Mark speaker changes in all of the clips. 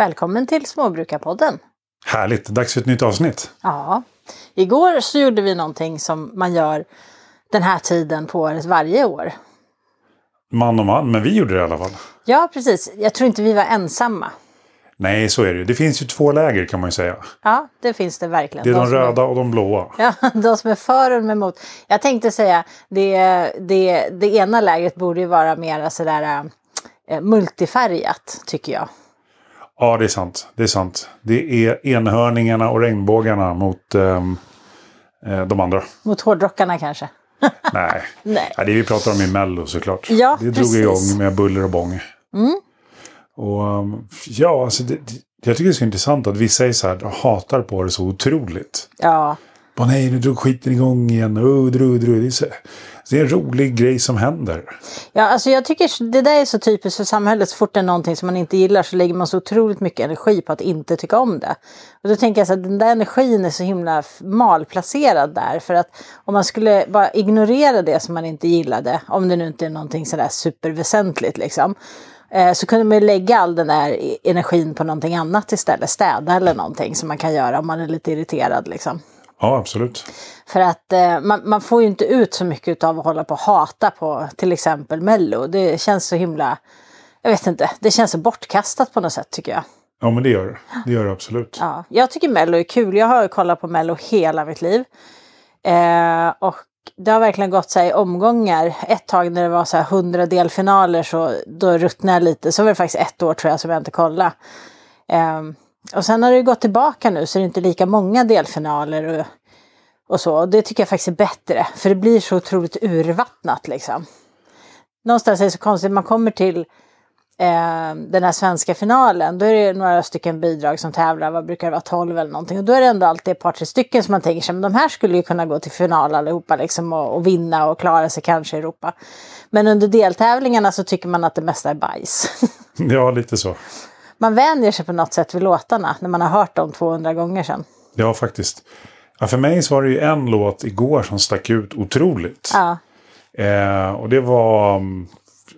Speaker 1: Välkommen till Småbrukarpodden.
Speaker 2: Härligt, dags för ett nytt avsnitt.
Speaker 1: Ja, igår så gjorde vi någonting som man gör den här tiden på året varje år.
Speaker 2: Man och man, men vi gjorde det i alla fall.
Speaker 1: Ja, precis. Jag tror inte vi var ensamma.
Speaker 2: Nej, så är det ju. Det finns ju två läger kan man ju säga.
Speaker 1: Ja, det finns det verkligen.
Speaker 2: Det är de,
Speaker 1: som
Speaker 2: röda och de blåa.
Speaker 1: Ja, de som är för och de är emot. Jag tänkte säga, det, det, det ena lägret borde ju vara mer sådär äh, multifärgat, tycker jag.
Speaker 2: Ja, det är sant. Det är sant. Det är enhörningarna och regnbågarna mot ehm, eh, de andra.
Speaker 1: Mot hårdrockarna kanske.
Speaker 2: Nej.
Speaker 1: Nej.
Speaker 2: Ja, det vi pratar om i Mello såklart.
Speaker 1: Ja,
Speaker 2: det drog
Speaker 1: precis.
Speaker 2: igång med buller och bång.
Speaker 1: Mm.
Speaker 2: Och um, ja, alltså det, det, jag tycker det är så intressant att vissa är så här, hatar på det så otroligt.
Speaker 1: Ja,
Speaker 2: Åh nej, nu drog skiten igång igen. Udru, udru. Det, är så, det är en rolig grej som händer.
Speaker 1: Ja, alltså jag tycker det där är så typiskt för samhället. Så fort det är någonting som man inte gillar så lägger man så otroligt mycket energi på att inte tycka om det. Och då tänker jag så att den där energin är så himla malplacerad där. För att om man skulle bara ignorera det som man inte gillade, om det nu inte är någonting sådär superväsentligt liksom. Eh, så kunde man ju lägga all den där e- energin på någonting annat istället. Städa eller någonting som man kan göra om man är lite irriterad liksom.
Speaker 2: Ja, absolut.
Speaker 1: För att eh, man, man får ju inte ut så mycket av att hålla på och hata på till exempel Mello. Det känns så himla, jag vet inte, det känns så bortkastat på något sätt tycker jag.
Speaker 2: Ja, men det gör det. Det gör det absolut.
Speaker 1: Ja, jag tycker Mello är kul. Jag har kollat på Mello hela mitt liv. Eh, och det har verkligen gått så i omgångar. Ett tag när det var så här 100 delfinaler så då ruttnade jag lite. Så var det faktiskt ett år tror jag som jag inte kollade. Eh, och sen har det gått tillbaka nu så det är inte lika många delfinaler och, och så. Och det tycker jag faktiskt är bättre. För det blir så otroligt urvattnat liksom. Någonstans är det så konstigt, man kommer till eh, den här svenska finalen, då är det några stycken bidrag som tävlar, vad brukar det vara, 12 eller någonting. Och då är det ändå alltid ett par, tre stycken som man tänker sig, men de här skulle ju kunna gå till final allihopa liksom och, och vinna och klara sig kanske i Europa. Men under deltävlingarna så tycker man att det mesta är bajs.
Speaker 2: Ja, lite så
Speaker 1: man vänjer sig på något sätt vid låtarna när man har hört dem 200 gånger sedan.
Speaker 2: Ja, faktiskt. Ja, för mig så var det ju en låt igår som stack ut otroligt.
Speaker 1: Ja,
Speaker 2: Eh, och det var mm,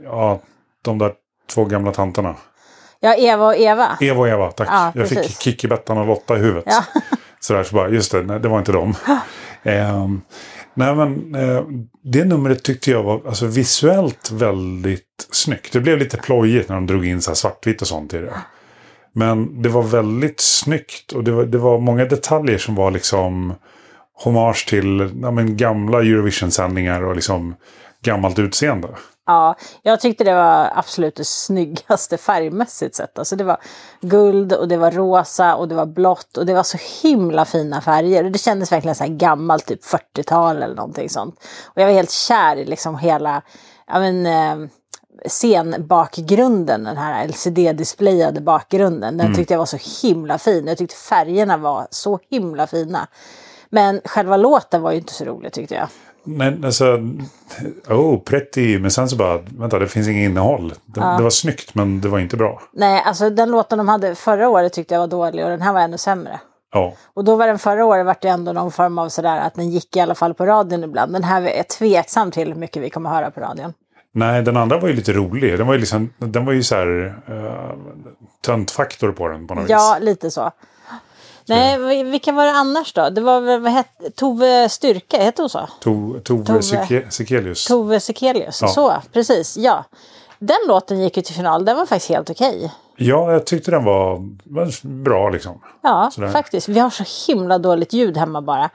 Speaker 2: ja, de där två gamla tanterna.
Speaker 1: ja Eva och Eva.
Speaker 2: Eva och Eva, tack.
Speaker 1: Ja,
Speaker 2: jag fick. Kikki, Bettan och Lotta i huvudet.
Speaker 1: Ja.
Speaker 2: Sådär, så bara, just det, nej, det var inte dem. eh, nej, men eh, det numret tyckte jag var alltså, visuellt väldigt snyggt. Det blev lite plojigt när de drog in så här svartvitt och sånt i det. Men det var väldigt snyggt och det var, det var många detaljer som var liksom hommage till ja, men, gamla Eurovision-sändningar och liksom gammalt utseende.
Speaker 1: Ja, jag tyckte det var absolut det snyggaste färgmässigt sett. Alltså det var guld och det var rosa och det var blått och det var så himla fina färger. Och det kändes verkligen så här gammalt, typ 40-tal eller någonting sånt. Och jag var helt kär i liksom hela ja, men, eh, scenbakgrunden, den här LCD-displayade bakgrunden. Den tyckte jag var så himla fin. Jag tyckte färgerna var så himla fina. Men själva låten var ju inte så rolig tyckte jag.
Speaker 2: Nej, alltså... Oh, pretty. Men sen så bara, vänta, det finns inget innehåll. Det, det var snyggt, men det var inte bra.
Speaker 1: Nej, alltså den låten de hade förra året tyckte jag var dålig och den här var ännu sämre.
Speaker 2: Ja,
Speaker 1: Och då var den förra året vart det ändå någon form av sådär att den gick i alla fall på radion ibland. Den här är tveksam till hur mycket vi kommer höra på radion.
Speaker 2: Nej, den andra var ju lite rolig. Den var ju, liksom, den var ju så här... Uh, töntfaktor på den på något
Speaker 1: Ja,
Speaker 2: vis.
Speaker 1: lite så. Nej, vi- vilka var det annars då? Det var vad hette, Tove Styrke, hette hon så?
Speaker 2: To, Tove,
Speaker 1: Tove-
Speaker 2: Seke- Sekelius.
Speaker 1: Tove Sekelius,
Speaker 2: Ja.
Speaker 1: så, precis, ja. Den låten gick ju till final, den var faktiskt helt okej.
Speaker 2: Ja, jag tyckte den var, var bra liksom.
Speaker 1: Ja,
Speaker 2: Sådär.
Speaker 1: faktiskt. Vi har så himla dåligt ljud hemma bara.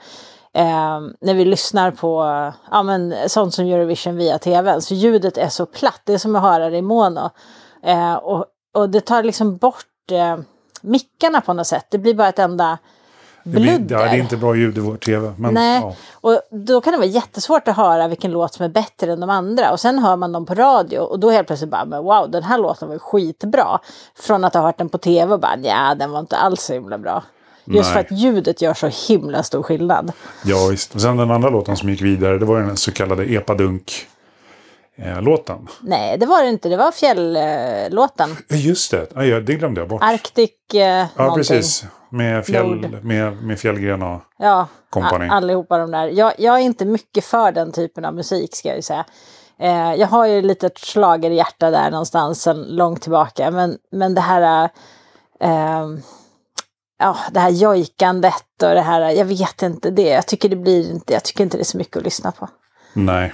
Speaker 1: Eh, när vi lyssnar på ja, men, sånt som Eurovision via tv. Så ljudet är så platt. Det är som att höra det i mono. Eh, och, och det tar liksom bort eh, mickarna på något sätt. Det blir bara ett enda
Speaker 2: Det, blir, ja,
Speaker 1: bludder.
Speaker 2: det är inte bra ljud i vår tv. Men,
Speaker 1: Nej,
Speaker 2: Ja.
Speaker 1: och då kan det vara jättesvårt att höra vilken låt som är bättre än de andra. Och sen hör man dem på radio och då helt plötsligt bara, men wow, den här låten var skitbra. Från att ha hört den på tv och bara, ja, den var inte alls så himla bra. Just
Speaker 2: Nej.
Speaker 1: för att ljudet gör så himla stor skillnad.
Speaker 2: ja, visst. Och sen den andra låten som gick vidare, det var den så kallade Epadunk-låten.
Speaker 1: Nej, det var det inte. Det var fjälllåten.
Speaker 2: Ja, Just det, ja, det glömde jag bort.
Speaker 1: Arctic eh,
Speaker 2: ja,
Speaker 1: någonting.
Speaker 2: precis. Med, fjäll, med, med Fjällgren och...
Speaker 1: Ja,
Speaker 2: Company.
Speaker 1: a- allihopa de där. Jag, jag är inte mycket för den typen av musik ska jag ju säga. Eh, jag har ju lite ett schlagerhjärta där någonstans sen långt tillbaka. Men, men det här ehm, ja, det här jojkandet och det här, jag vet inte det. Jag tycker det blir inte, jag tycker inte det är så mycket att lyssna på.
Speaker 2: Nej.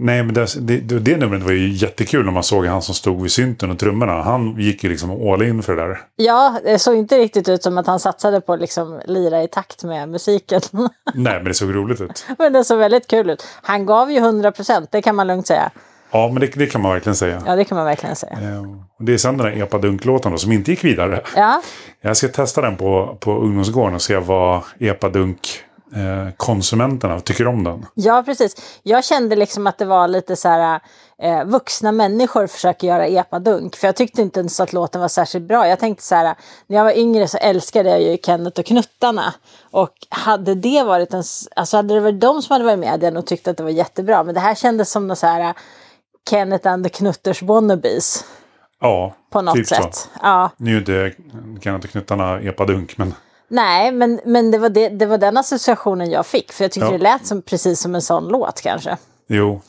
Speaker 2: Nej, men det, det, det numret var ju jättekul när man såg han som stod vid synten och trummorna. Han gick ju liksom all in för det där.
Speaker 1: Ja, det såg inte riktigt ut som att han satsade på att liksom lira i takt med musiken.
Speaker 2: Nej, men det såg roligt ut.
Speaker 1: men det såg väldigt kul ut. Han gav ju 100 procent, det kan man lugnt säga.
Speaker 2: Ja, men det, det, kan man verkligen säga.
Speaker 1: Ja, det kan man verkligen säga.
Speaker 2: Eh, det är sen den där epadunk-låten som inte gick vidare.
Speaker 1: Ja.
Speaker 2: Jag ska testa den på, på ungdomsgården och se vad epadunk eh, konsumenterna tycker om den.
Speaker 1: Ja, precis. Jag kände liksom att det var lite så här eh, vuxna människor försöker göra epadunk. För jag tyckte inte ens att låten var särskilt bra. Jag tänkte så här, när jag var yngre så älskade jag ju Kenneth och Knuttarna. Och hade det varit en, alltså hade det varit de som hade varit med hade jag nog tyckt att det var jättebra. Men det här kändes som något så här Kenneth and the Knutters wannabes.
Speaker 2: Ja,
Speaker 1: på något
Speaker 2: typ
Speaker 1: sätt.
Speaker 2: Så.
Speaker 1: Ja.
Speaker 2: Nu är inte Kenneth och Knuttarna epadunk, men...
Speaker 1: Nej, men, men det, var det, det var den associationen jag fick. För jag tyckte
Speaker 2: Ja.
Speaker 1: det lät som, precis som en sån låt kanske.
Speaker 2: Jo.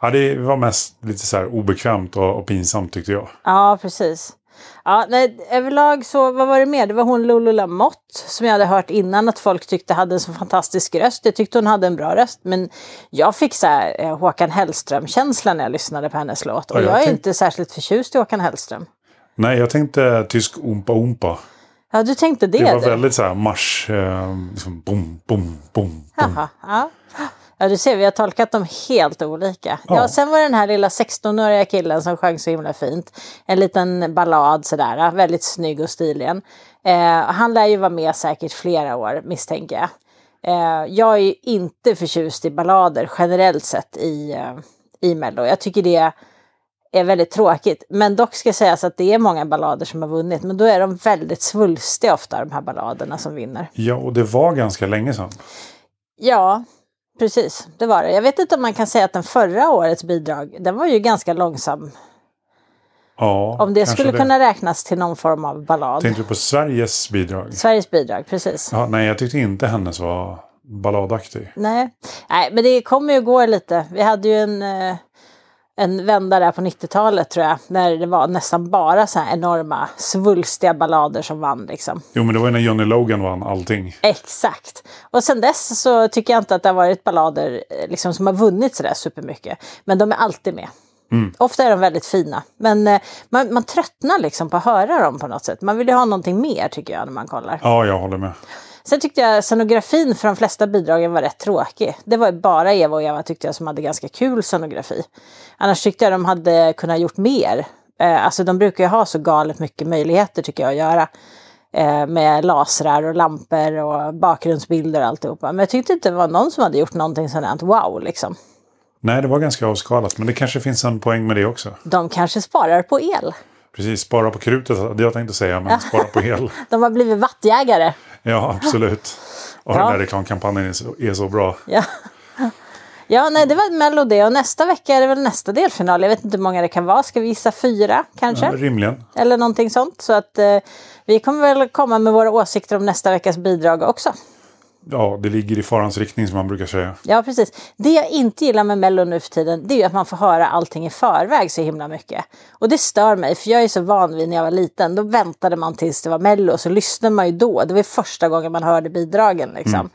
Speaker 2: Ja, det var mest lite så här obekvämt och, och pinsamt tyckte jag.
Speaker 1: Ja, precis. Ja, nej, överlag så, vad var det mer? Det var hon Lulu Lamotte som jag hade hört innan att folk tyckte hade en så fantastisk röst. Jag tyckte hon hade en bra röst. Men jag fick så här eh, Håkan Hellström-känsla när jag lyssnade på hennes låt. Och
Speaker 2: Ja, jag
Speaker 1: jag är
Speaker 2: tänk-
Speaker 1: inte särskilt förtjust i Håkan Hellström.
Speaker 2: Nej, jag tänkte tysk Oompa Oompa.
Speaker 1: Ja, du tänkte det,
Speaker 2: Det var
Speaker 1: du?
Speaker 2: väldigt så här marsch, eh, liksom bom, bom, bom.
Speaker 1: Jaha, ja. Ja, du ser, vi har tolkat dem helt olika. Ja.
Speaker 2: Ja.
Speaker 1: sen var det den här lilla 16-åriga killen som sjöng så himla fint. En liten ballad sådär, väldigt snygg och stilig. Eh, han lär ju vara med säkert flera år, misstänker jag. Eh, jag är ju inte förtjust i ballader generellt sett i, eh, i Mello. Jag tycker det är väldigt tråkigt. Men dock ska sägas att det är många ballader som har vunnit. Men då är de väldigt svulstiga ofta, de här balladerna som vinner.
Speaker 2: Ja, och det var ganska länge sedan.
Speaker 1: Ja, precis. Det var det. Jag vet inte om man kan säga att den förra årets bidrag, den var ju ganska långsam.
Speaker 2: Ja,
Speaker 1: Om det skulle kunna räknas till någon form av ballad.
Speaker 2: Tänkte du på Sveriges bidrag?
Speaker 1: Sveriges bidrag, precis.
Speaker 2: Ja, nej, jag tyckte inte hennes var balladaktig.
Speaker 1: Nej. Nej, men det kommer ju gå lite. Vi hade ju en, eh, en vända där på 90-talet tror jag. När det var nästan bara så här enorma svulstiga ballader som vann liksom.
Speaker 2: Jo, men det var ju när Johnny Logan vann allting.
Speaker 1: Exakt. Och sen dess så tycker jag inte att det har varit ballader eh, liksom, som har vunnit sådär supermycket. Men de är alltid med. Ofta är de väldigt fina. Men eh, man, man tröttnar liksom på att höra dem på något sätt. Man vill ju ha någonting mer tycker jag när man kollar.
Speaker 2: Ja, jag håller med.
Speaker 1: Sen tyckte jag scenografin för de flesta bidragen var rätt tråkig. Det var bara Eva och Eva tyckte jag som hade ganska kul scenografi. Annars tyckte jag de hade kunnat gjort mer. Eh, alltså de brukar ju ha så galet mycket möjligheter tycker jag att göra. Eh, med lasrar och lampor och bakgrundsbilder och alltihopa. Men jag tyckte inte det var någon som hade gjort någonting sådant wow liksom.
Speaker 2: Nej, det var ganska avskalat, men det kanske finns en poäng med det också.
Speaker 1: De kanske sparar på el.
Speaker 2: Precis, spara på krutet hade jag tänkt säga, men spara på el.
Speaker 1: De har blivit wattjägare.
Speaker 2: Ja, absolut. Och
Speaker 1: Ja.
Speaker 2: den där reklamkampanjen är så, är så bra.
Speaker 1: Ja. Ja, nej, det var Mello det. Och nästa vecka är det väl nästa delfinal. Jag vet inte hur många det kan vara. Ska vi gissa fyra kanske?
Speaker 2: Ja, rimligen.
Speaker 1: Eller någonting sånt. Så att eh, vi kommer väl komma med våra åsikter om nästa veckas bidrag också.
Speaker 2: Ja, det ligger i farans riktning som man brukar säga.
Speaker 1: Ja, precis. Det jag inte gillar med Mello nu för tiden, det är ju att man får höra allting i förväg så himla mycket. Och det stör mig, för jag är så van vid när jag var liten. Då väntade man tills det var Mello, och så lyssnade man ju då. Det var första gången man hörde bidragen liksom.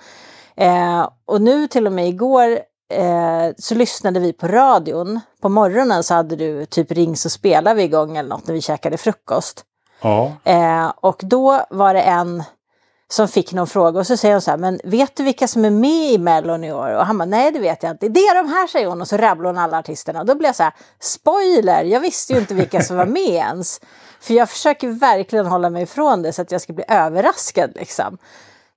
Speaker 1: Eh, och nu till och med igår eh, så lyssnade vi på radion. På morgonen så hade du typ Ring så spelar vi igång eller något när vi käkade frukost.
Speaker 2: Ja,
Speaker 1: Eh, och då var det en som fick någon fråga och så säger hon så här, men vet du vilka som är med i Mellon i år? Och han bara, nej det vet jag inte. Det är de här säger hon och så rabblar hon alla artisterna. Och då blev jag så här, spoiler, jag visste ju inte vilka som var med ens. För jag försöker verkligen hålla mig ifrån det så att jag ska bli överraskad liksom.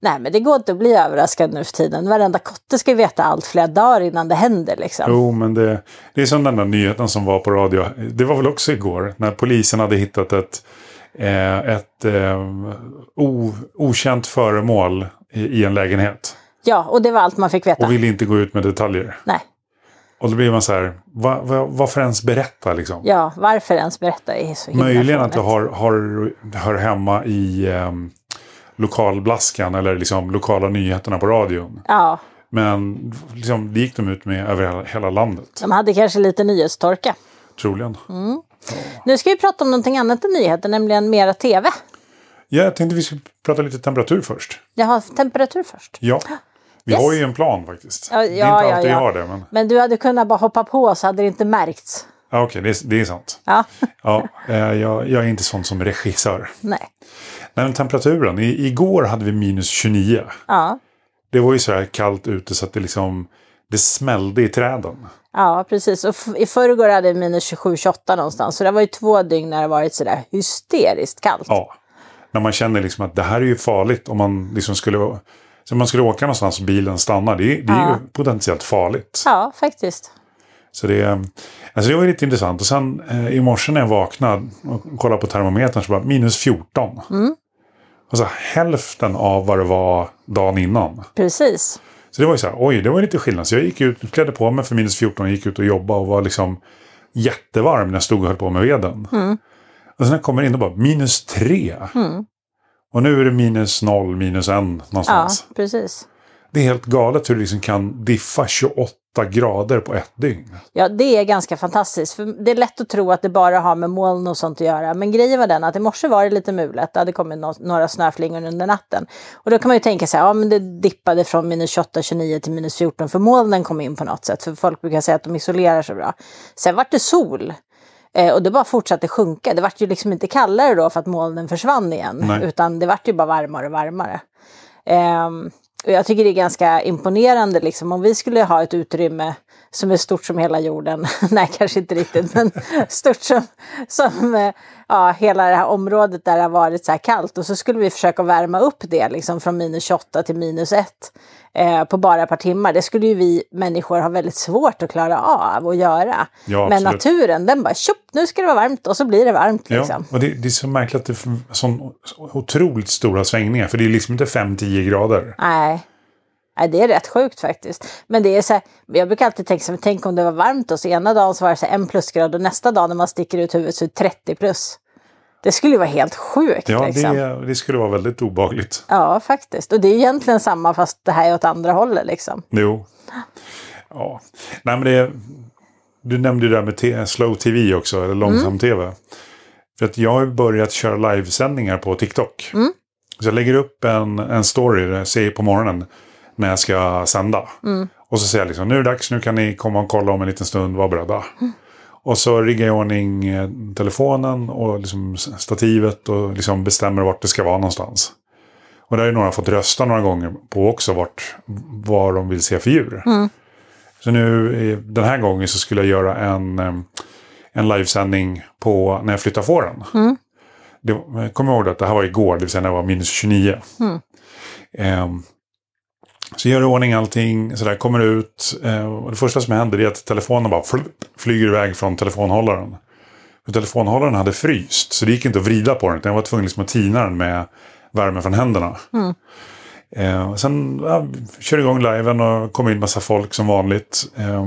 Speaker 1: Nej men det går inte att bli överraskad nu för tiden. Varenda kotte ska veta allt flera dagar innan det händer liksom.
Speaker 2: jo, men det, det är som den där nyheten som var på radio. Det var väl också igår, när polisen hade hittat ett, eh, ett eh, o, okänt föremål i, i en lägenhet.
Speaker 1: Ja, och det var allt man fick veta.
Speaker 2: Och ville inte gå ut med detaljer.
Speaker 1: Nej,
Speaker 2: Och då blir man så här, va, va, varför ens berätta liksom?
Speaker 1: ja, varför ens berätta? Är så himla
Speaker 2: Möjligen att det har, har, hör hemma i um, lokalblaskan eller liksom lokala nyheterna på radion.
Speaker 1: Ja,
Speaker 2: Men liksom, det gick de ut med över hela, hela landet.
Speaker 1: de hade kanske lite nyhetstorka.
Speaker 2: Troligen.
Speaker 1: Mm. Nu ska vi prata om någonting annat än nyheter, nämligen mera tv.
Speaker 2: Ja, jag tänkte vi skulle prata lite temperatur först.
Speaker 1: Jag har temperatur först.
Speaker 2: Ja, vi
Speaker 1: Yes.
Speaker 2: har ju en plan faktiskt.
Speaker 1: Ja,
Speaker 2: det är inte
Speaker 1: ja, ja,
Speaker 2: alltid
Speaker 1: ja.
Speaker 2: vi har det, men
Speaker 1: Men du hade kunnat bara hoppa på så hade det inte märkts.
Speaker 2: ja, okej, det, är- det är sant.
Speaker 1: Ja,
Speaker 2: Ja, eh, jag, jag är inte sån som regissör.
Speaker 1: nej.
Speaker 2: Nej, men temperaturen. I, igår hade vi minus 29.
Speaker 1: Ja,
Speaker 2: Det var ju så här kallt ute så att det liksom det smällde i träden.
Speaker 1: Ja precis. Och i förrgår hade vi minus 27-28 någonstans. Så det var ju två dygn när det varit sådär hysteriskt kallt.
Speaker 2: Ja. När man känner liksom att det här är ju farligt om man liksom skulle... Så om man skulle åka någonstans och bilen stannar, det, är- det är
Speaker 1: Ja.
Speaker 2: ju potentiellt farligt.
Speaker 1: Ja, faktiskt.
Speaker 2: Så det, alltså det var lite intressant. Och sen eh, i morse när jag vaknade och kollade på termometern så var det minus 14.
Speaker 1: Mm.
Speaker 2: Alltså hälften av vad det var dagen innan.
Speaker 1: Precis.
Speaker 2: Så det var ju så här, oj, det var lite skillnad. Så jag gick ut, klädde på mig för minus 14 och gick ut och jobbade och var liksom jättevarm när jag stod och höll på med veden.
Speaker 1: Mm.
Speaker 2: Och sen när jag kommer in och bara minus 3.
Speaker 1: Mm.
Speaker 2: Och nu är det minus 0, minus 1
Speaker 1: Ja,
Speaker 2: någonstans.
Speaker 1: precis.
Speaker 2: Det är helt galet hur det liksom kan diffa 28 grader på ett dygn.
Speaker 1: Ja, det är ganska fantastiskt. För det är lätt att tro att det bara har med moln och sånt att göra. Men grejen var den att i morse var det lite mulet. Det hade kommit no några snöflingor under natten. Och då kan man ju tänka sig, ja men det dippade från minus 28, 29 till minus 14 för molnen kom in på något sätt. För folk brukar säga att de isolerar så bra. Sen vart det sol. Eh, och det bara fortsatte sjunka. Det vart ju liksom inte kallare då för att molnen försvann igen.
Speaker 2: Nej.
Speaker 1: Utan det vart ju bara varmare och varmare. Och jag tycker det är ganska imponerande liksom om vi skulle ha ett utrymme som är stort som hela jorden. Nej, kanske inte riktigt, men stort som, som eh, ja, hela det här området där det har varit så här kallt. Och så skulle vi försöka värma upp det liksom från minus 28 till minus 1 eh, på bara ett par timmar. Det skulle ju vi människor ha väldigt svårt att klara av att göra.
Speaker 2: Ja,
Speaker 1: men naturen, den bara tjopp, nu ska det vara varmt och så blir det varmt. Liksom.
Speaker 2: Ja, och det, det är så märkligt att det är så otroligt stora svängningar. För det är liksom inte 5-10 grader.
Speaker 1: Nej. Nej, det är rätt sjukt faktiskt. Men det är så här, jag brukar alltid tänka så här, tänk om det var varmt och så ena dagen så var det så här en plusgrad och nästa dag när man sticker ut huvudet så är det 30 plus. Det skulle ju vara helt sjukt.
Speaker 2: Ja,
Speaker 1: liksom.
Speaker 2: det, det skulle vara väldigt obagligt.
Speaker 1: ja, faktiskt. Och det är egentligen samma fast det här är åt andra hållet liksom.
Speaker 2: Jo. Ja. Nej, men det, du nämnde ju det där med slow tv också, eller långsam
Speaker 1: Mm.
Speaker 2: tv. För att jag har börjat köra livesändningar på TikTok.
Speaker 1: Mm.
Speaker 2: Så jag lägger upp en, en story, där jag ser på morgonen, när jag ska sända.
Speaker 1: Mm.
Speaker 2: Och så säger jag liksom, nu är det dags, nu kan ni komma och kolla om en liten stund, var beredda.
Speaker 1: Mm.
Speaker 2: Och så riggar jag i ordning eh, telefonen och liksom stativet och liksom bestämmer vart det ska vara någonstans. Och där har ju några fått rösta några gånger på också vart, vad de vill se för djur.
Speaker 1: Mm.
Speaker 2: Så nu eh, den här gången så skulle jag göra en, eh, en livesändning på när jag flyttar fåren.
Speaker 1: Mm.
Speaker 2: Det, jag kommer ihåg att det här var igår, det vill säga när det var minus 29.
Speaker 1: Mm.
Speaker 2: Ehm, så gör i ordning allting, så där kommer ut. Eh, och det första som händer är att telefonen bara fl- flyger iväg från telefonhållaren. För telefonhållaren hade fryst, så det gick inte att vrida på den. Utan jag var tvungen liksom att tina den med värme från händerna.
Speaker 1: Mm.
Speaker 2: Eh, och sen ja, kör igång liven och kommer in massa folk som vanligt. Eh,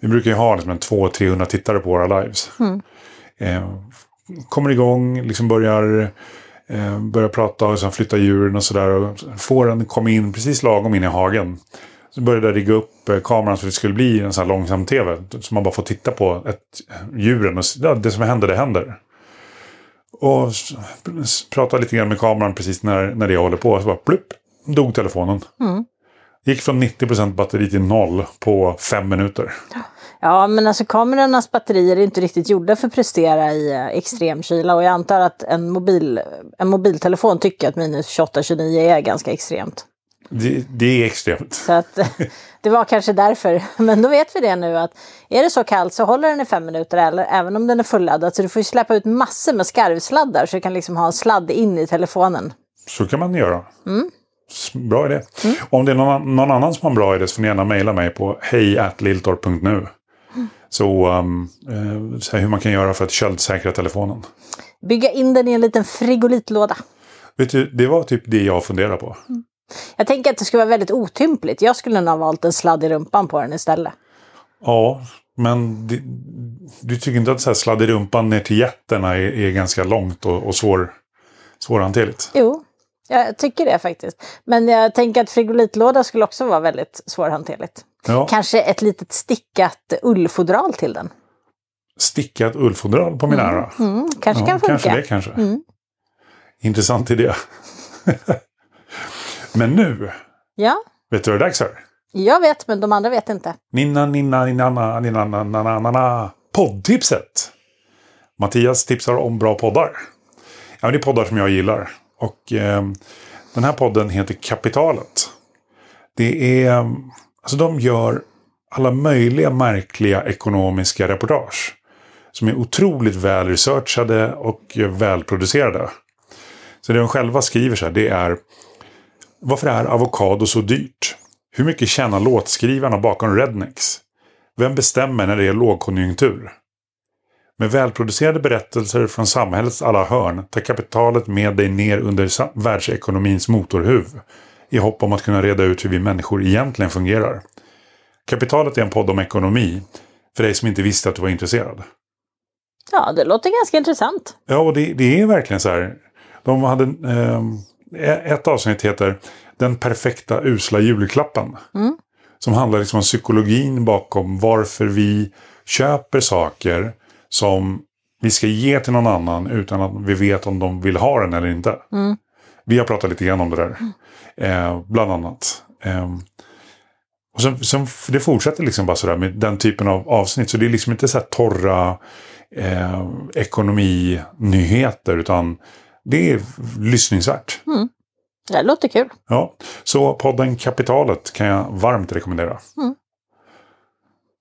Speaker 2: vi brukar ju ha liksom en 200-300 tittare på våra lives.
Speaker 1: Mm.
Speaker 2: Eh, kommer igång, liksom börjar, eh, börjar prata och sen flytta djuren och sådär. Fåren kom in precis lagom in i hagen. Så började jag rigga upp eh, kameran så det skulle bli en sån här långsam tv. Så man bara får titta på ett, djuren och ja, det som händer, det händer. Och s- s- prata lite grann med kameran precis när, när det håller på. Så bara plupp, dog telefonen.
Speaker 1: Mm.
Speaker 2: Gick från 90% batteri till noll på fem minuter.
Speaker 1: Ja, men alltså kamerornas batterier är inte riktigt gjorda för att prestera i eh, extrem kyla och jag antar att en, mobil, en mobiltelefon tycker att minus 28-29 är ganska extremt.
Speaker 2: Det, det är extremt.
Speaker 1: Så att det var kanske därför. Men då vet vi det nu att är det så kallt så håller den i fem minuter eller även om den är fulladdad. Så du får ju släppa ut massor med skarvsladdar så du kan liksom ha en sladd in i telefonen.
Speaker 2: Så kan man göra.
Speaker 1: Mm.
Speaker 2: Bra idé. Om det är någon, någon annan som har en bra idé så får ni gärna mejla mig på hejattliltorp.nu. Så um, eh, säg hur man kan göra för att köldsäkra telefonen.
Speaker 1: Bygga in den i en liten frigolitlåda.
Speaker 2: Vet du, det var typ det jag funderar på.
Speaker 1: Jag tänker att det skulle vara väldigt otympligt. Jag skulle nog ha valt en sladd i rumpan på den istället.
Speaker 2: Ja, men det, du tycker inte att så här sladd i rumpan ner till jätterna är, är ganska långt och, och svår, svårhanterligt?
Speaker 1: Jo, jag tycker det faktiskt. Men jag tänker att frigolitlåda skulle också vara väldigt svårhanterligt.
Speaker 2: Ja,
Speaker 1: Kanske ett litet stickat ullfodral till den.
Speaker 2: sticka ett ullfodral på min ära.
Speaker 1: Mm, kanske kan funka.
Speaker 2: Kanske det kanske. Intressant idé. Men nu,
Speaker 1: Ja,
Speaker 2: vet du vad det är dags för?
Speaker 1: jag vet men de andra vet inte.
Speaker 2: Ninna, ninna, ninna, na, ninna, na, na, na, na, na. Poddtipset. Mattias tipsar om bra poddar. Ja, det är poddar som jag gillar. Och eh, den här podden heter Kapitalet. Det är, alltså de gör alla möjliga märkliga ekonomiska reportage. Som är otroligt väl researchade och välproducerade. Så det de själva skriver så här, det är Varför är avokado så dyrt? Hur mycket tjänar låtskrivarna bakom Rednex? Vem bestämmer när det är lågkonjunktur? Med välproducerade berättelser från samhällets alla hörn tar kapitalet med dig ner under världsekonomins motorhuv i hopp om att kunna reda ut hur vi människor egentligen fungerar. Kapitalet är en podd om ekonomi för dig som inte visste att du var intresserad.
Speaker 1: Ja, det låter ganska intressant.
Speaker 2: Ja, och det, det är verkligen så här. De hade, ehm, ett avsnitt heter Den perfekta usla julklappen. Som handlar liksom om psykologin bakom varför vi köper saker som vi ska ge till någon annan utan att vi vet om de vill ha den eller inte. Vi har pratat lite grann om det där. Eh, bland annat. Ehm, och sen, sen, det fortsätter liksom bara sådär med den typen av avsnitt. Så det är liksom inte så torra eh, ekonominyheter utan det är lyssningsvärt.
Speaker 1: Det låter kul.
Speaker 2: Ja, så podden Kapitalet kan jag varmt rekommendera.
Speaker 1: Mm.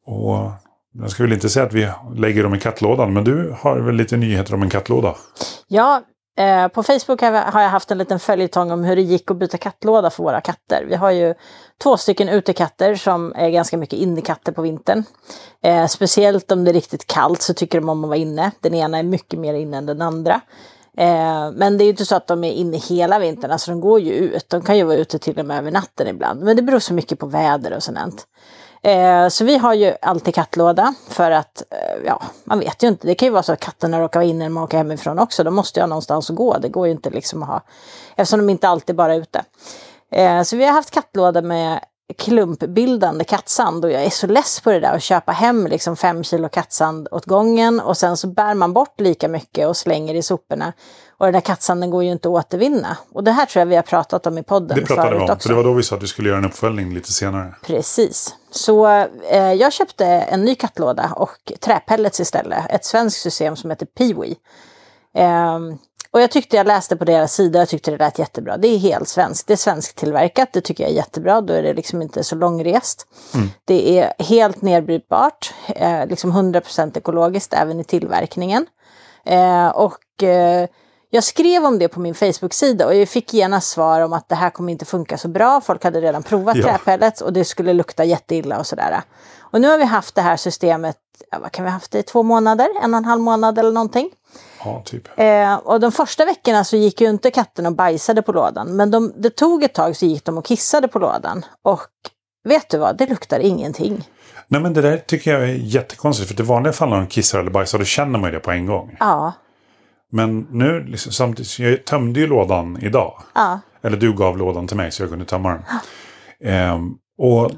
Speaker 2: Och jag ska väl inte säga att vi lägger dem i kattlådan, men du har väl lite nyheter om en kattlåda?
Speaker 1: Ja, eh, på Facebook har, jag haft en liten följetong om hur det gick att byta kattlåda för våra katter. Vi har ju två stycken utekatter som är ganska mycket innekatter på vintern. Eh, speciellt om det är riktigt kallt så tycker de om att vara inne. Den ena är mycket mer inne än den andra. Eh, men det är ju inte så att de är inne hela vintern, alltså de går ju ut. De kan ju vara ute till och med över natten ibland. Men det beror så mycket på väder och sånt. Eh, så vi har ju alltid kattlåda för att, eh, ja, man vet ju inte. Det kan ju vara så att katterna råkar vara inne när man åker hemifrån också. Då måste jag ha någonstans att gå. Det går ju inte liksom att ha, eftersom de inte alltid bara är ute. Eh, så vi har haft kattlåda med klumpbildande kattsand och jag är så less på det där att köpa hem liksom fem kilo kattsand åt gången och sen så bär man bort lika mycket och slänger i soporna. Och den där kattsanden går ju inte att återvinna. Och det här tror jag vi har pratat om i podden
Speaker 2: Det pratade vi om,
Speaker 1: också.
Speaker 2: för det var då vi sa att vi skulle göra en uppföljning lite senare.
Speaker 1: Precis. Så eh, jag köpte en ny kattlåda och träpellets istället. Ett svenskt system som heter Peewee. Ehm, och jag tyckte jag läste på deras sida, jag tyckte det lät jättebra. Det är helt svenskt, det är svensktillverkat, det tycker jag är jättebra. Då är det liksom inte så långrest. Det är helt nedbrytbart, eh, liksom 100% ekologiskt även i tillverkningen. Eh, och eh, jag skrev om det på min Facebook-sida och jag fick genast svar om att det här kommer inte funka så bra. Folk hade redan provat
Speaker 2: Ja.
Speaker 1: träpellets och det skulle lukta jätteilla och sådär. Och nu har vi haft det här systemet, ja, vad kan vi ha haft det i två månader, en och en halv månad eller någonting.
Speaker 2: Ja, typ.
Speaker 1: Eh, och de första veckorna så gick ju inte katterna och bajsade på lådan. Men de, det tog ett tag så gick de och kissade på lådan. Och vet du vad, det luktar ingenting.
Speaker 2: Nej, men det där tycker jag är jättekonstigt. För i vanliga fall när de kissar eller bajsar, då känner man ju det på en gång.
Speaker 1: Ja,
Speaker 2: Men nu, liksom, samtidigt, jag tömde ju lådan idag.
Speaker 1: ja,
Speaker 2: Eller du gav lådan till mig så jag kunde tömma den. Ehm, och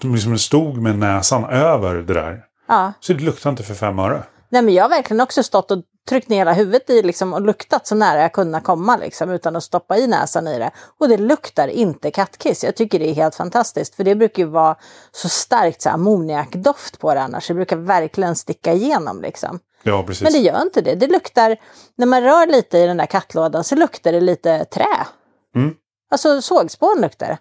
Speaker 2: de liksom stod med näsan över det där.
Speaker 1: ja.
Speaker 2: Så det luktade inte för fem öre.
Speaker 1: Nej men jag har verkligen också stått och tryckt ner hela huvudet i liksom, och luktat så nära jag kunnat komma liksom, utan att stoppa i näsan i det. Och det luktar inte kattkiss. Jag tycker det är helt fantastiskt för det brukar ju vara så starkt så ammoniakdoft på det annars. Det brukar verkligen sticka igenom liksom.
Speaker 2: Ja, precis.
Speaker 1: Men det gör inte det. Det luktar, när man rör lite i den där kattlådan så luktar det lite trä.
Speaker 2: Mm.
Speaker 1: Alltså sågspån luktar det.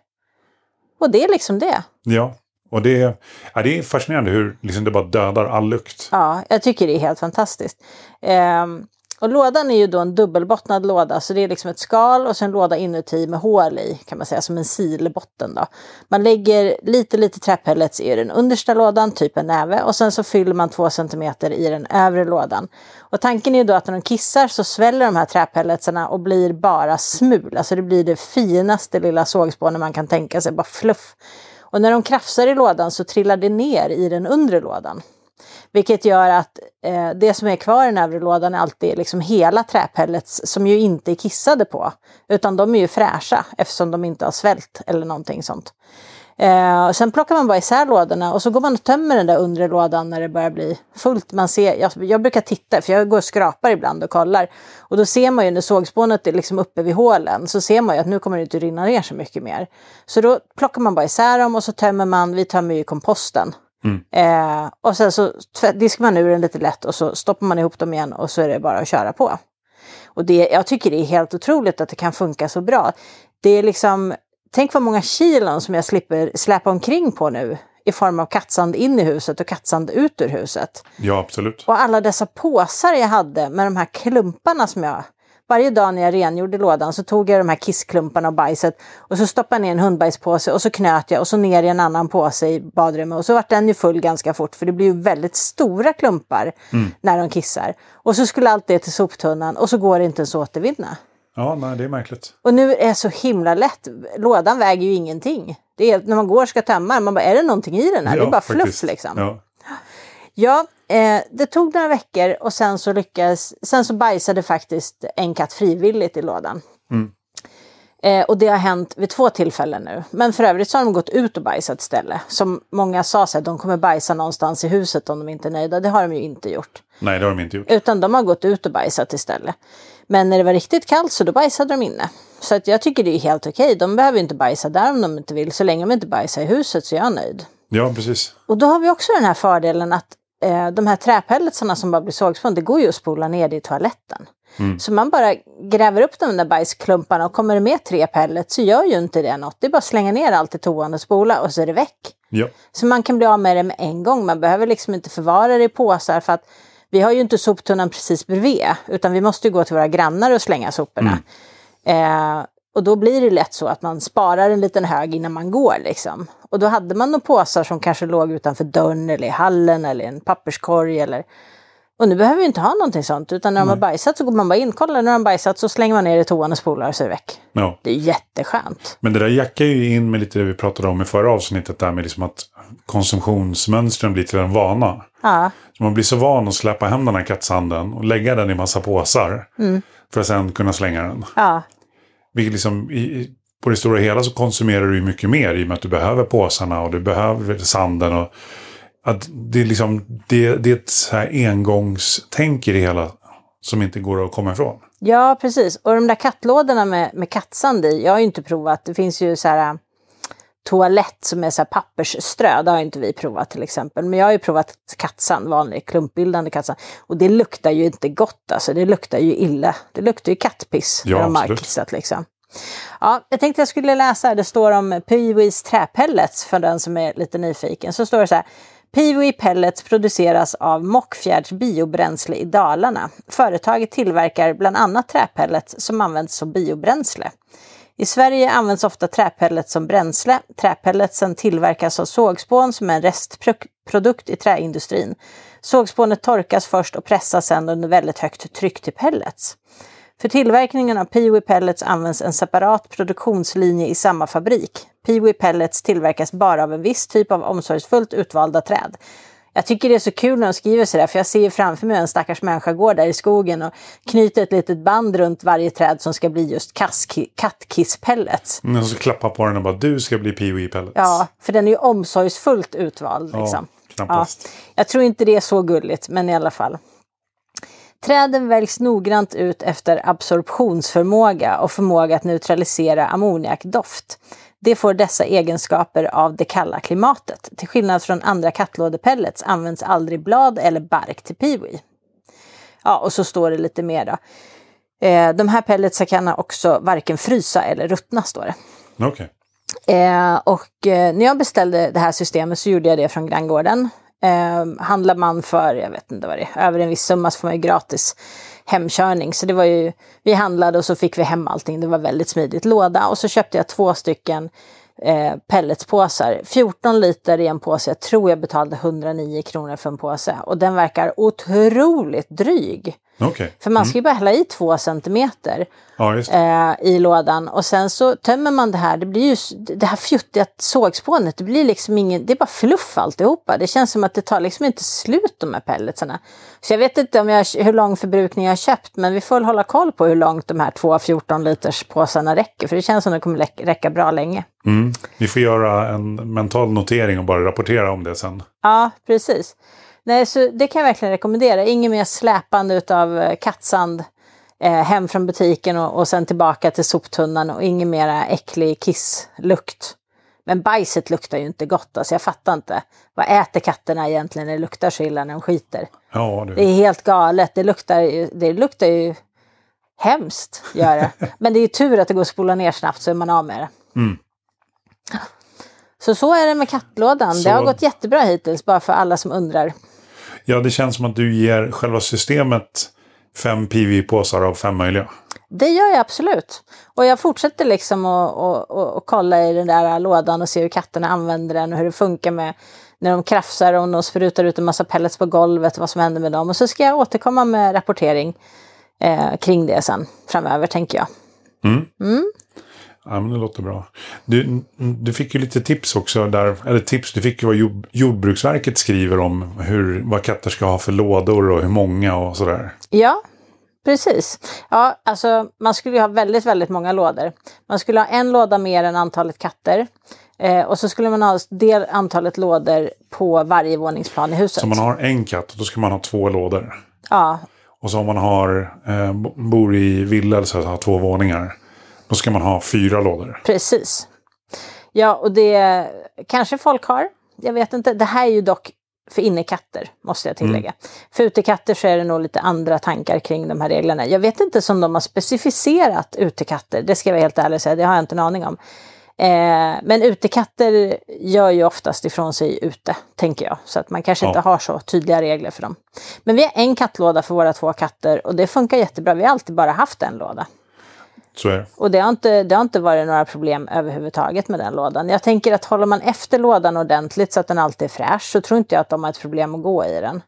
Speaker 1: Och det är liksom det.
Speaker 2: Ja, och det är, ja, det är fascinerande hur liksom, det bara dödar all lukt.
Speaker 1: Ja, jag tycker det är helt fantastiskt. Ehm, och lådan är ju då en dubbelbottnad låda, så det är liksom ett skal och sen en låda inuti med hål i, kan man säga, som en silbotten då. Man lägger lite, lite träpellets i den understa lådan, typ en näve, och sen så fyller man två centimeter i den övre lådan. Och tanken är ju då att när de kissar så sväller de här träpelletsarna och blir bara smul, alltså det blir det finaste lilla sågspånet man kan tänka sig, bara fluff. Och när de krafsar i lådan så trillar det ner i den undre lådan. Vilket gör att eh, det som är kvar i den övre lådan är alltid liksom hela träpellets som ju inte är kissade på. Utan de är ju fräscha eftersom de inte har svält eller någonting sånt. Eh, och sen plockar man bara isär lådorna och så går man och tömmer den där undre lådan när det börjar bli fullt. Man ser, jag, jag brukar titta, för jag går och skrapar ibland och kollar. Och då ser man ju när sågspånet är liksom uppe vid hålen så ser man ju att nu kommer det inte rinna ner så mycket mer. Så då plockar man bara isär dem och så tömmer man, vi tömmer ju komposten.
Speaker 2: Mm.
Speaker 1: Eh, och sen så diskar man ur den lite lätt och så stoppar man ihop dem igen och så är det bara att köra på. Och det, jag tycker det är helt otroligt att det kan funka så bra. Det är liksom, tänk vad många kilon som jag slipper släpa omkring på nu i form av kattsand in i huset och kattsand ut ur huset.
Speaker 2: Ja, absolut.
Speaker 1: Och alla dessa påsar jag hade med de här klumparna som jag... Varje dag när jag rengjorde lådan så tog jag de här kissklumparna och bajset och så stoppade jag ner en hundbajspåse och så knöt jag och så ner i en annan påse i badrummet och så vart den ju full ganska fort för det blir ju väldigt stora klumpar när de kissar. Och så skulle allt det till soptunnan och så går det inte ens att återvinna.
Speaker 2: Ja, nej, det är märkligt.
Speaker 1: Och nu är det så himla lätt. Lådan väger ju ingenting. Det är, när man går och ska tömma den, man bara, är det någonting i den här? det är bara fluff
Speaker 2: faktiskt.
Speaker 1: liksom.
Speaker 2: Ja.
Speaker 1: Ja, eh, det tog några veckor och sen så lyckades, sen så bajsade faktiskt en katt frivilligt i lådan.
Speaker 2: Mm.
Speaker 1: Eh, och det har hänt vid två tillfällen nu. Men för övrigt så har de gått ut och bajsat istället. Som många sa, så här, de kommer bajsa någonstans i huset om de inte är nöjda. Det har de ju inte gjort.
Speaker 2: Nej, det har de inte gjort.
Speaker 1: Utan de har gått ut och bajsat istället. Men när det var riktigt kallt så då bajsade de inne. Så att jag tycker det är helt okej. De behöver inte bajsa där om de inte vill. Så länge de inte bajsar i huset så är jag nöjd.
Speaker 2: Ja, precis.
Speaker 1: Och då har vi också den här fördelen att eh, de här träpelletsarna som bara blir sågspån, det går ju att spola ner det i toaletten. Så man bara gräver upp de där bajsklumparna och kommer det med tre pellets så gör ju inte det något. Det är bara att slänga ner allt i toan och spola och så är det väck.
Speaker 2: Ja,
Speaker 1: Så man kan bli av med det med en gång. Man behöver liksom inte förvara det i påsar för att vi har ju inte soptunnan precis bredvid utan vi måste ju gå till våra grannar och slänga soporna. Eh, och då blir det lätt så att man sparar en liten hög innan man går liksom. Och då hade man några påsar som kanske låg utanför dörren eller i hallen eller i en papperskorg eller och nu behöver vi inte ha någonting sånt utan när de har bajsat så går man bara in, kollar när de har bajsat så slänger man ner i toan och spolar så är det väck.
Speaker 2: ja.
Speaker 1: Det är jätteskönt.
Speaker 2: Men det där jackar ju in med lite det vi pratade om i förra avsnittet där med liksom att konsumtionsmönstren blir till en vana.
Speaker 1: Ja,
Speaker 2: Så man blir så van att släppa hem den här kattsanden och lägga den i massa påsar. För att sen kunna slänga den.
Speaker 1: ja,
Speaker 2: Vilket liksom, i, på det stora hela så konsumerar du mycket mer i och med att du behöver påsarna och du behöver sanden. Och att det, är liksom, det, det är ett så här engångstänk i det hela som inte går att komma ifrån.
Speaker 1: Ja, precis. Och de där kattlådorna med, med kattsand i, jag har ju inte provat. Det finns ju så här toalett som är så pappersströ, det har inte vi provat till exempel. Men jag har ju provat kattsand, vanlig klumpbildande kattsand. Och det luktar ju inte gott alltså, det luktar ju illa. Det luktar ju kattpiss
Speaker 2: Ja,
Speaker 1: när de har kissat liksom. Ja, jag tänkte jag skulle läsa, det står om Peewees träpellets för den som är lite nyfiken. Så står det så här. Peewee Pellets produceras av Mockfjärds biobränsle i Dalarna. Företaget tillverkar bland annat träpellets som används som biobränsle. I Sverige används ofta träpellets som bränsle. Träpelletsen tillverkas av sågspån som är en restprodukt i träindustrin. Sågspånet torkas först och pressas sedan under väldigt högt tryck till pellets. För tillverkningen av Peewee Pellets används en separat produktionslinje i samma fabrik. Peewee Pellets tillverkas bara av en viss typ av omsorgsfullt utvalda träd. Jag tycker det är så kul när de skriver sådär, för jag ser ju framför mig en stackars människa gå där i skogen och knyter ett litet band runt varje träd som ska bli just kattkisspellets.
Speaker 2: Men så klappa på den och bara du ska bli Pee-Wee Pellets.
Speaker 1: Ja, för den är ju omsorgsfullt utvald.
Speaker 2: Ja,
Speaker 1: Liksom.
Speaker 2: knappast.
Speaker 1: Jag tror inte det är så gulligt, men i alla fall. Träden väljs noggrant ut efter absorptionsförmåga och förmåga att neutralisera ammoniakdoft. Det får dessa egenskaper av det kalla klimatet. Till skillnad från andra kattlådepellets används aldrig blad eller bark till peewee. Ja, och så står det lite mer då. Eh, de här pelletsen kan också varken frysa eller ruttna, står det.
Speaker 2: Okej.
Speaker 1: Eh, och eh, när jag beställde det här systemet så gjorde jag det från granngården. Eh, handlar man för, jag vet inte vad det är, över en viss summa så får man ju gratis hemkörning. Så det var ju, vi handlade och så fick vi hem allting. Det var väldigt smidigt. Låda och så köpte jag två stycken eh, pelletspåsar. 14 liter i en påse. Jag tror jag betalade 109 kronor för en påse. Och den verkar otroligt dryg.
Speaker 2: Okej.
Speaker 1: För man ska ju bara hälla i två centimeter
Speaker 2: Ja,
Speaker 1: eh, i lådan och sen så tömmer man det här. Det blir ju det här fjuttiga sågspånet. Det blir liksom ingen, det är bara fluff alltihopa. Det känns som att det tar liksom inte slut de här pelletsarna. Så jag vet inte om jag, hur lång förbrukning jag har köpt men vi får hålla koll på hur långt de här två 14 liters påsarna räcker. För det känns som att de kommer räcka bra länge.
Speaker 2: Mm. Vi får göra en mental notering och bara rapportera om det sen.
Speaker 1: Ja, precis. Nej, så det kan jag verkligen rekommendera. Inget mer släpande utav eh, kattsand eh, hem från butiken och, och sen tillbaka till soptunnan och inget mera äcklig kisslukt. Men bajset luktar ju inte gott, alltså jag fattar inte. Vad äter katterna egentligen när det luktar så illa när de skiter?
Speaker 2: Ja,
Speaker 1: Det
Speaker 2: du.
Speaker 1: är helt galet. Det luktar ju, det luktar ju hemskt, gör det. Men det är ju tur att det går att spola ner snabbt så är man av med det.
Speaker 2: Mm.
Speaker 1: Så så är det med kattlådan.
Speaker 2: Så-
Speaker 1: Det har gått jättebra hittills, bara för alla som undrar.
Speaker 2: Ja, det känns som att du ger själva systemet fem PV-påsar av fem möjliga.
Speaker 1: Det gör jag absolut. Och jag fortsätter liksom att kolla i den där lådan och se hur katterna använder den och hur det funkar med när de krafsar och de sprutar ut en massa pellets på golvet och vad som händer med dem. Och så ska jag återkomma med rapportering eh, kring det sen framöver tänker jag.
Speaker 2: Ja, men det låter bra. Du, du fick ju lite tips också där, eller tips, du fick ju vad jord, Jordbruksverket skriver om hur, vad katter ska ha för lådor och hur många och sådär.
Speaker 1: Ja, precis. Ja, alltså man skulle ju ha väldigt, väldigt många lådor. Man skulle ha en låda mer än antalet katter. Eh, och så skulle man ha det antalet lådor på varje våningsplan i huset.
Speaker 2: Så man har en katt, då ska man ha två lådor.
Speaker 1: Ja,
Speaker 2: Och så om man har, eh, bor i villa eller så, har två våningar, då ska man ha fyra lådor.
Speaker 1: Precis. Ja, och det kanske folk har. Jag vet inte. Det här är ju dock för innekatter, måste jag tillägga. För utekatter så är det nog lite andra tankar kring de här reglerna. Jag vet inte som de har specificerat utekatter. Det ska jag vara helt ärlig och säga, det har jag inte en aning om. Eh, men utekatter gör ju oftast ifrån sig ute, tänker jag. Så att man kanske
Speaker 2: Ja.
Speaker 1: inte har så tydliga regler för dem. Men vi har en kattlåda för våra två katter och det funkar jättebra. Vi har alltid bara haft en låda.
Speaker 2: Så är det.
Speaker 1: Och det har, inte, det har inte varit några problem överhuvudtaget med den lådan. Jag tänker att håller man efter lådan ordentligt så att den alltid är fräsch så tror inte jag att de har ett problem att gå i den.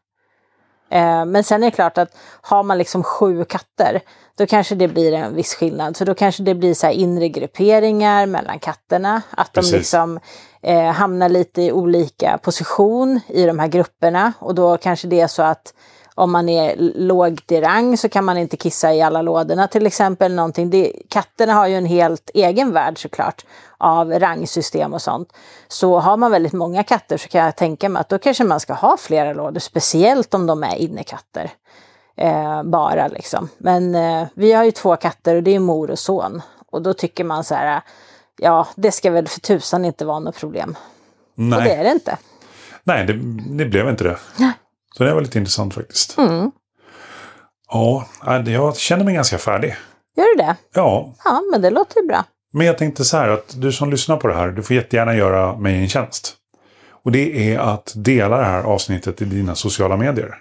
Speaker 1: Eh, men sen är det klart att har man liksom sju katter då kanske det blir en viss skillnad. För då kanske det blir så här inre grupperingar mellan katterna. Att de
Speaker 2: Precis.
Speaker 1: liksom eh, hamnar lite i olika position i de här grupperna. Och då kanske det är så att om man är lågt i rang så kan man inte kissa i alla lådorna till exempel. Någonting. Det, katterna har ju en helt egen värld såklart av rangsystem och sånt. Så har man väldigt många katter så kan jag tänka mig att då kanske man ska ha flera lådor, speciellt om de är innekatter. Eh, bara liksom. Men eh, vi har ju två katter och det är mor och son. Och då tycker man så här, ja det ska väl för tusan inte vara något problem. Och det
Speaker 2: Nej,
Speaker 1: är det inte.
Speaker 2: Nej det, det blev inte det. Så det var lite intressant faktiskt.
Speaker 1: Mm.
Speaker 2: Ja, nej, jag känner mig ganska färdig.
Speaker 1: Gör du det?
Speaker 2: Ja,
Speaker 1: Ja, men det låter ju bra.
Speaker 2: Men jag tänkte så här att du som lyssnar på det här, du får jättegärna göra mig en tjänst. Och det är att dela det här avsnittet i dina sociala medier.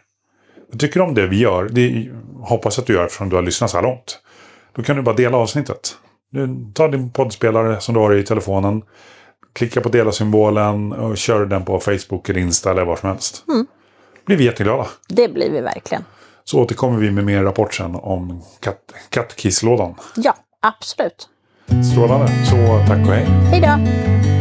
Speaker 2: Tycker om det vi gör, det hoppas att du gör eftersom du har lyssnat så här långt. Då kan du bara dela avsnittet. Du tar din poddspelare som du har i telefonen, klicka på dela-symbolen och kör den på Facebook eller Insta eller var som helst.
Speaker 1: Mm.
Speaker 2: Blir vi jätteglada.
Speaker 1: Det blir vi verkligen.
Speaker 2: Så återkommer vi med mer rapport sen om katt, kattkisslådan.
Speaker 1: Ja, absolut.
Speaker 2: Strålande. Så tack och hej.
Speaker 1: Hej då!